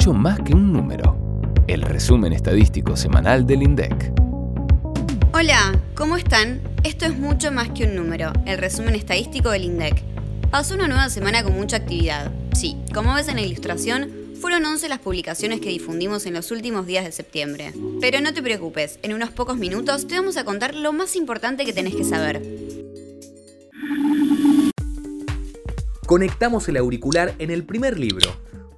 mucho más que un número. El resumen estadístico semanal del INDEC. Hola, ¿cómo están? Esto es mucho más que un número, el resumen estadístico del INDEC. Pasó una nueva semana con mucha actividad. Sí, como ves en la ilustración, fueron 11 las publicaciones que difundimos en los últimos días de septiembre. Pero no te preocupes, en unos pocos minutos te vamos a contar lo más importante que tenés que saber. Conectamos el auricular en el primer libro,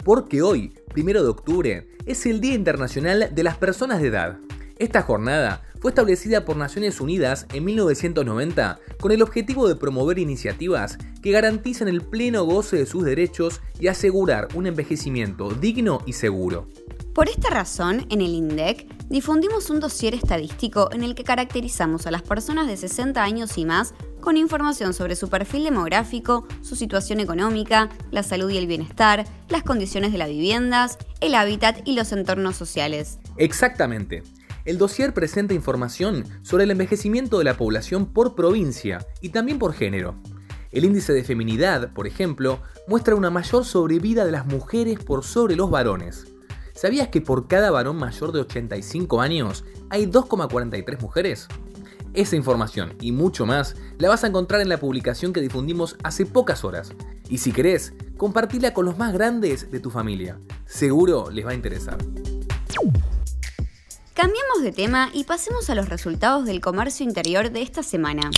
porque hoy, primero de octubre, es el Día Internacional de las Personas de Edad. Esta jornada fue establecida por Naciones Unidas en 1990 con el objetivo de promover iniciativas que garanticen el pleno goce de sus derechos y asegurar un envejecimiento digno y seguro. Por esta razón, en el INDEC difundimos un dossier estadístico en el que caracterizamos a las personas de 60 años y más con información sobre su perfil demográfico, su situación económica, la salud y el bienestar, las condiciones de las viviendas, el hábitat y los entornos sociales. Exactamente. El dossier presenta información sobre el envejecimiento de la población por provincia y también por género. El índice de feminidad, por ejemplo, muestra una mayor sobrevida de las mujeres por sobre los varones. ¿Sabías que por cada varón mayor de 85 años hay 2,43 mujeres? Esa información y mucho más la vas a encontrar en la publicación que difundimos hace pocas horas. Y si querés, compartila con los más grandes de tu familia. Seguro les va a interesar. Cambiamos de tema y pasemos a los resultados del comercio interior de esta semana.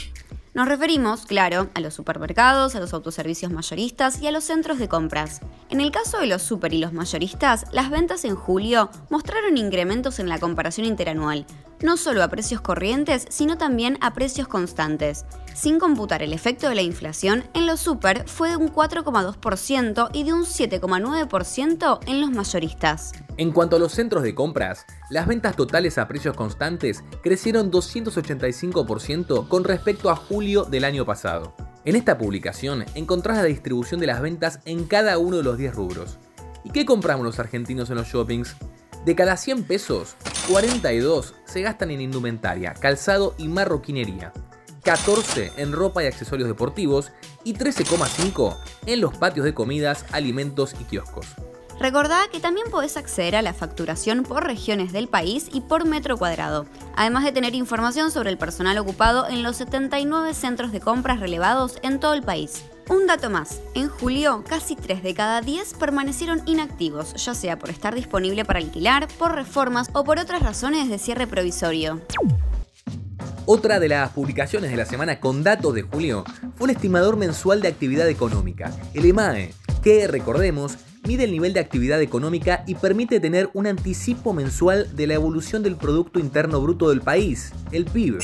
Nos referimos, claro, a los supermercados, a los autoservicios mayoristas y a los centros de compras. En el caso de los super y los mayoristas, las ventas en julio mostraron incrementos en la comparación interanual, no solo a precios corrientes, sino también a precios constantes. Sin computar el efecto de la inflación, en los super fue de un 4,2% y de un 7,9% en los mayoristas. En cuanto a los centros de compras, las ventas totales a precios constantes crecieron 285% con respecto a julio del año pasado. En esta publicación encontrás la distribución de las ventas en cada uno de los 10 rubros. ¿Y qué compramos los argentinos en los shoppings? De cada 100 pesos, 42 se gastan en indumentaria, calzado y marroquinería, 14 en ropa y accesorios deportivos y 13,5 en los patios de comidas, alimentos y kioscos. Recordá que también podés acceder a la facturación por regiones del país y por metro cuadrado, además de tener información sobre el personal ocupado en los 79 centros de compras relevados en todo el país. Un dato más, en julio casi 3 de cada 10 permanecieron inactivos, ya sea por estar disponible para alquilar, por reformas o por otras razones de cierre provisorio. Otra de las publicaciones de la semana con datos de julio fue el estimador mensual de actividad económica, el EMAE, que, recordemos, mide el nivel de actividad económica y permite tener un anticipo mensual de la evolución del Producto Interno Bruto del país, el PIB.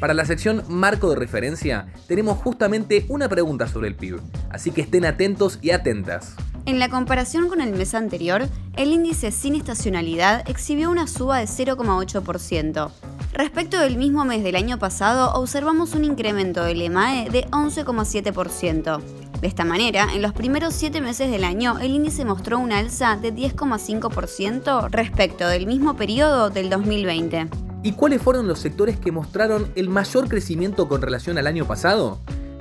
Para la sección Marco de referencia, tenemos justamente una pregunta sobre el PIB, así que estén atentos y atentas. En la comparación con el mes anterior, el índice sin estacionalidad exhibió una suba de 0,8%. Respecto del mismo mes del año pasado, observamos un incremento del EMAE de 11,7%. De esta manera, en los primeros 7 meses del año, el índice mostró una alza de 10,5% respecto del mismo periodo del 2020. ¿Y cuáles fueron los sectores que mostraron el mayor crecimiento con relación al año pasado?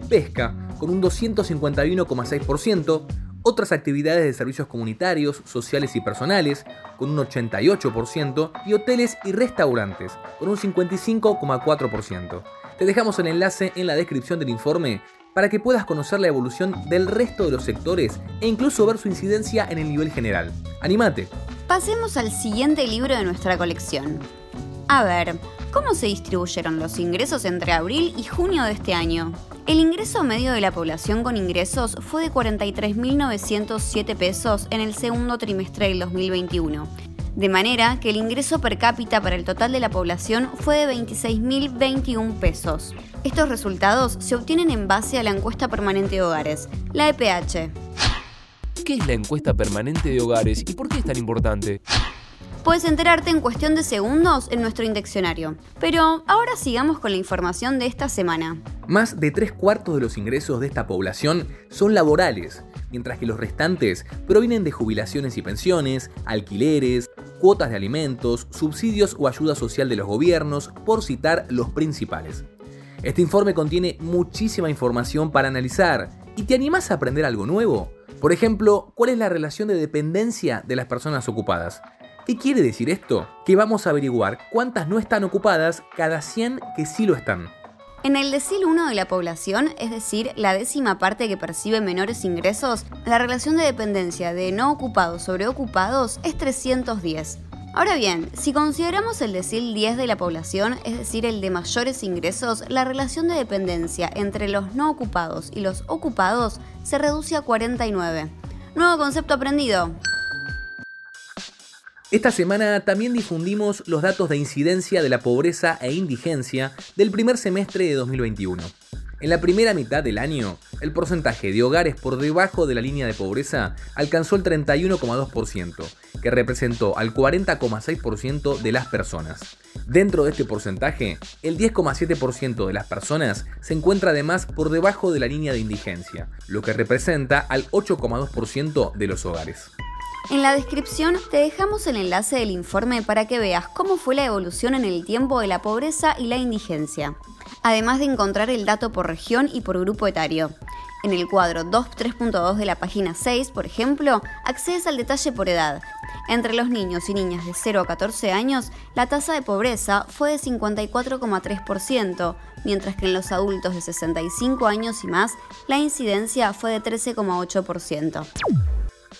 Pesca, con un 251,6%, otras actividades de servicios comunitarios, sociales y personales, con un 88%, y hoteles y restaurantes, con un 55,4%. Te dejamos el enlace en la descripción del informe para que puedas conocer la evolución del resto de los sectores e incluso ver su incidencia en el nivel general. ¡Animate! Pasemos al siguiente libro de nuestra colección, a ver, ¿cómo se distribuyeron los ingresos entre abril y junio de este año? El ingreso medio de la población con ingresos fue de 43.907 pesos en el segundo trimestre del 2021, de manera que el ingreso per cápita para el total de la población fue de 26.021 pesos. Estos resultados se obtienen en base a la encuesta permanente de hogares, la EPH. ¿Qué es la encuesta permanente de hogares y por qué es tan importante? Puedes enterarte en cuestión de segundos en nuestro indeccionario. Pero ahora sigamos con la información de esta semana. Más de tres cuartos de los ingresos de esta población son laborales, mientras que los restantes provienen de jubilaciones y pensiones, alquileres, cuotas de alimentos, subsidios o ayuda social de los gobiernos, por citar los principales. Este informe contiene muchísima información para analizar. ¿Y te animás a aprender algo nuevo? Por ejemplo, ¿cuál es la relación de dependencia de las personas ocupadas? ¿Qué quiere decir esto? Que vamos a averiguar cuántas no están ocupadas cada 100 que sí lo están. En el decil 1 de la población, es decir, la décima parte que percibe menores ingresos, la relación de dependencia de no ocupados sobre ocupados es 310. Ahora bien, si consideramos el decil 10 de la población, es decir, el de mayores ingresos, la relación de dependencia entre los no ocupados y los ocupados se reduce a 49. Nuevo concepto aprendido. Esta semana también difundimos los datos de incidencia de la pobreza e indigencia del primer semestre de 2021. En la primera mitad del año, el porcentaje de hogares por debajo de la línea de pobreza alcanzó el 31,2%, que representó al 40,6% de las personas. Dentro de este porcentaje, el 10,7% de las personas se encuentra además por debajo de la línea de indigencia, lo que representa al 8,2% de los hogares. En la descripción te dejamos el enlace del informe para que veas cómo fue la evolución en el tiempo de la pobreza y la indigencia, además de encontrar el dato por región y por grupo etario. En el cuadro 2.3.2 de la página 6, por ejemplo, accedes al detalle por edad. Entre los niños y niñas de 0 a 14 años, la tasa de pobreza fue de 54,3%, mientras que en los adultos de 65 años y más, la incidencia fue de 13,8%.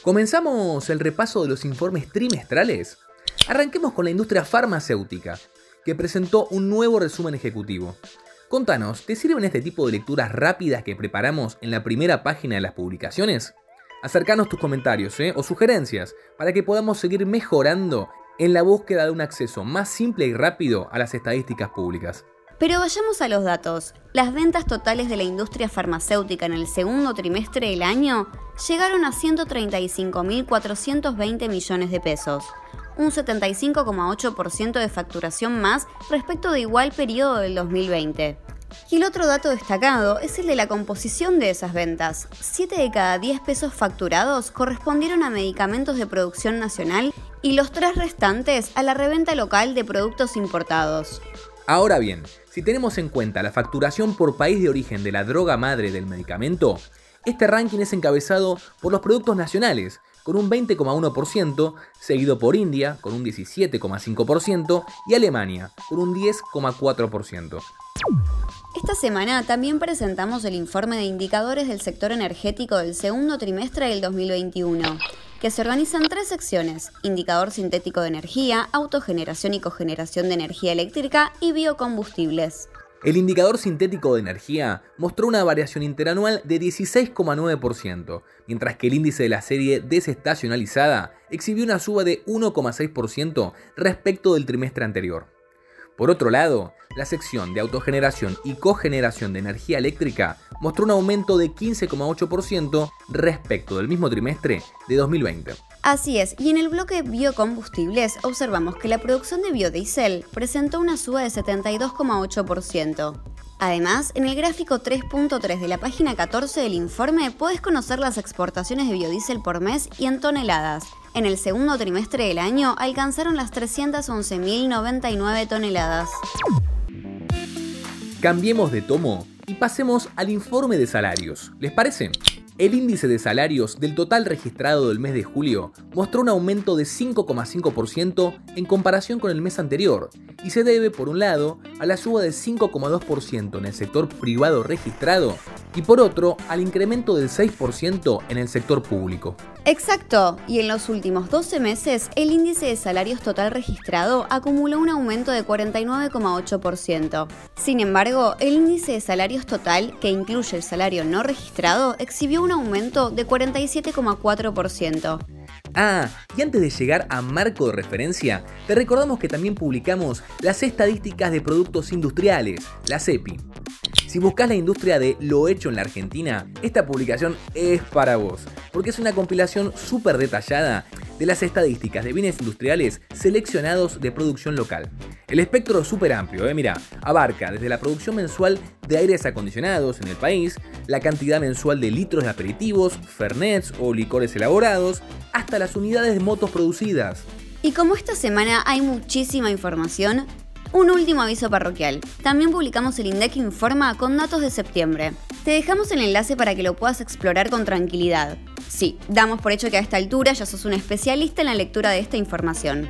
¿Comenzamos el repaso de los informes trimestrales? Arranquemos con la industria farmacéutica, que presentó un nuevo resumen ejecutivo. Contanos, ¿te sirven este tipo de lecturas rápidas que preparamos en la primera página de las publicaciones? Acercanos tus comentarios ¿eh? o sugerencias para que podamos seguir mejorando en la búsqueda de un acceso más simple y rápido a las estadísticas públicas. Pero vayamos a los datos. Las ventas totales de la industria farmacéutica en el segundo trimestre del año llegaron a 135.420 millones de pesos, un 75,8% de facturación más respecto de igual periodo del 2020. Y el otro dato destacado es el de la composición de esas ventas. 7 de cada 10 pesos facturados correspondieron a medicamentos de producción nacional y los tres restantes a la reventa local de productos importados. Ahora bien, si tenemos en cuenta la facturación por país de origen de la droga madre del medicamento, este ranking es encabezado por los productos nacionales, con un 20,1%, seguido por India, con un 17,5%, y Alemania, con un 10,4%. Esta semana también presentamos el informe de indicadores del sector energético del segundo trimestre del 2021, que se organiza en tres secciones, indicador sintético de energía, autogeneración y cogeneración de energía eléctrica y biocombustibles. El indicador sintético de energía mostró una variación interanual de 16,9%, mientras que el índice de la serie desestacionalizada exhibió una suba de 1,6% respecto del trimestre anterior. Por otro lado, la sección de autogeneración y cogeneración de energía eléctrica mostró un aumento de 15,8% respecto del mismo trimestre de 2020. Así es, y en el bloque biocombustibles observamos que la producción de biodiesel presentó una suba de 72,8%. Además, en el gráfico 3.3 de la página 14 del informe puedes conocer las exportaciones de biodiesel por mes y en toneladas, en el segundo trimestre del año alcanzaron las 311.099 toneladas. Cambiemos de tomo y pasemos al informe de salarios. ¿Les parece? El índice de salarios del total registrado del mes de julio mostró un aumento de 5,5% en comparación con el mes anterior y se debe, por un lado, a la suba de 5,2% en el sector privado registrado y por otro, al incremento del 6% en el sector público. Exacto, y en los últimos 12 meses el índice de salarios total registrado acumuló un aumento de 49,8%. Sin embargo, el índice de salarios total, que incluye el salario no registrado, exhibió un aumento de 47,4%. Ah, y antes de llegar a marco de referencia, te recordamos que también publicamos las estadísticas de productos industriales, la CEPI. Si buscas la industria de lo hecho en la Argentina, esta publicación es para vos, porque es una compilación súper detallada de las estadísticas de bienes industriales seleccionados de producción local. El espectro es súper amplio, ¿eh? mira, abarca desde la producción mensual de aires acondicionados en el país, la cantidad mensual de litros de aperitivos, fernets o licores elaborados, hasta las unidades de motos producidas. Y como esta semana hay muchísima información, un último aviso parroquial. También publicamos el INDEC Informa con datos de septiembre. Te dejamos el enlace para que lo puedas explorar con tranquilidad. Sí, damos por hecho que a esta altura ya sos un especialista en la lectura de esta información.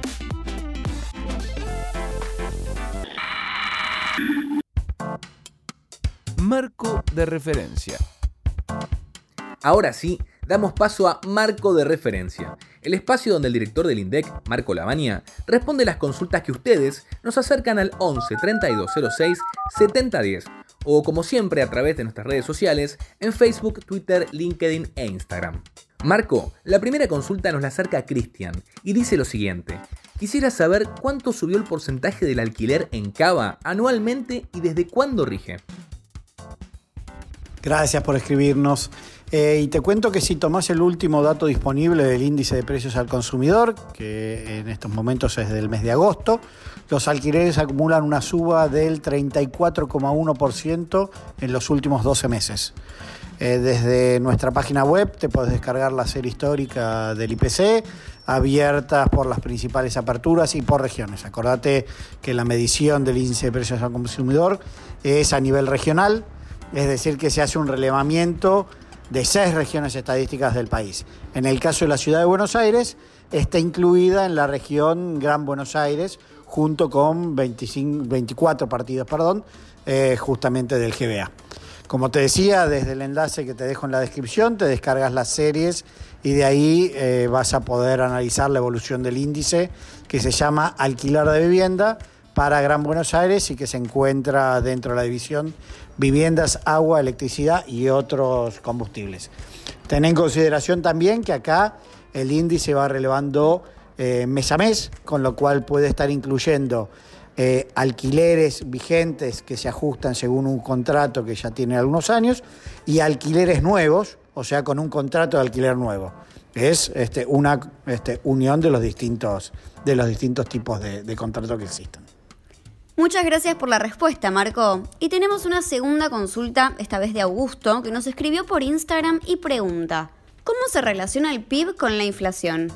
Marco de referencia. Ahora sí, damos paso a Marco de Referencia, el espacio donde el director del INDEC, Marco Lavagna, responde las consultas que ustedes nos acercan al 11 3206 7010 o como siempre a través de nuestras redes sociales en Facebook, Twitter, LinkedIn e Instagram. Marco, la primera consulta nos la acerca Cristian y dice lo siguiente. Quisiera saber cuánto subió el porcentaje del alquiler en Cava anualmente y desde cuándo rige. Gracias por escribirnos. Eh, y te cuento que si tomás el último dato disponible del índice de precios al consumidor, que en estos momentos es del mes de agosto, los alquileres acumulan una suba del 34,1% en los últimos 12 meses. Eh, desde nuestra página web te puedes descargar la serie histórica del IPC, abiertas por las principales aperturas y por regiones. Acordate que la medición del índice de precios al consumidor es a nivel regional, es decir, que se hace un relevamiento de seis regiones estadísticas del país. En el caso de la ciudad de Buenos Aires, está incluida en la región Gran Buenos Aires, junto con 25, 24 partidos perdón, eh, justamente del GBA. Como te decía, desde el enlace que te dejo en la descripción, te descargas las series y de ahí eh, vas a poder analizar la evolución del índice que se llama alquiler de vivienda para Gran Buenos Aires y que se encuentra dentro de la división viviendas, agua, electricidad y otros combustibles. Ten en consideración también que acá el índice va relevando eh, mes a mes, con lo cual puede estar incluyendo eh, alquileres vigentes que se ajustan según un contrato que ya tiene algunos años y alquileres nuevos, o sea, con un contrato de alquiler nuevo. Es este, una este, unión de los distintos, de los distintos tipos de, de contratos que existen. Muchas gracias por la respuesta, Marco. Y tenemos una segunda consulta, esta vez de Augusto, que nos escribió por Instagram y pregunta, ¿cómo se relaciona el PIB con la inflación?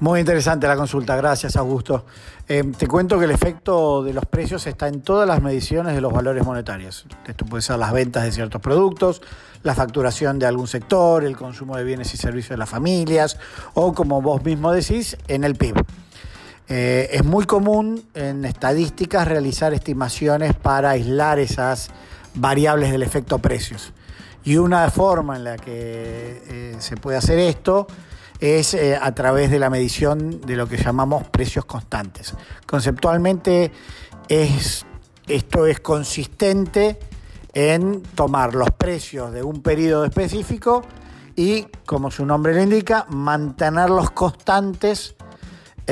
Muy interesante la consulta, gracias Augusto. Eh, te cuento que el efecto de los precios está en todas las mediciones de los valores monetarios. Esto puede ser las ventas de ciertos productos, la facturación de algún sector, el consumo de bienes y servicios de las familias o, como vos mismo decís, en el PIB. Eh, es muy común en estadísticas realizar estimaciones para aislar esas variables del efecto precios. Y una forma en la que eh, se puede hacer esto es eh, a través de la medición de lo que llamamos precios constantes. Conceptualmente esto es consistente en tomar los precios de un periodo específico y, como su nombre le indica, mantenerlos constantes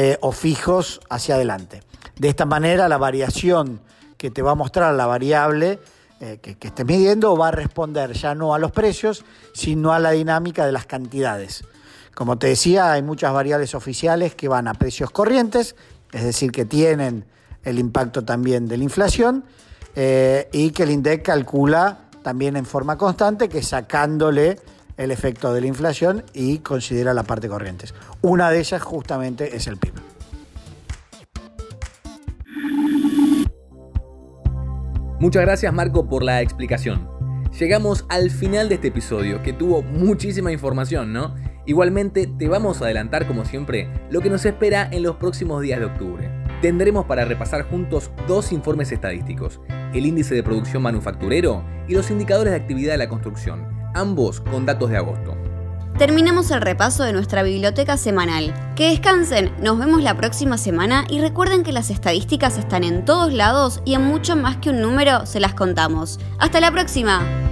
eh, o fijos hacia adelante. De esta manera la variación que te va a mostrar la variable eh, que, estés midiendo va a responder ya no a los precios, sino a la dinámica de las cantidades. Como te decía, hay muchas variables oficiales que van a precios corrientes, es decir, que tienen el impacto también de la inflación eh, y que el INDEC calcula también en forma constante, que sacándole el efecto de la inflación y considera la parte corrientes. Una de ellas justamente es el PIB. Muchas gracias Marco por la explicación. Llegamos al final de este episodio que tuvo muchísima información, ¿no? Igualmente te vamos a adelantar como siempre lo que nos espera en los próximos días de octubre. Tendremos para repasar juntos dos informes estadísticos, el índice de producción manufacturero y los indicadores de actividad de la construcción, ambos con datos de agosto. Terminamos el repaso de nuestra biblioteca semanal. Que descansen, nos vemos la próxima semana y recuerden que las estadísticas están en todos lados y en mucho más que un número se las contamos. Hasta la próxima.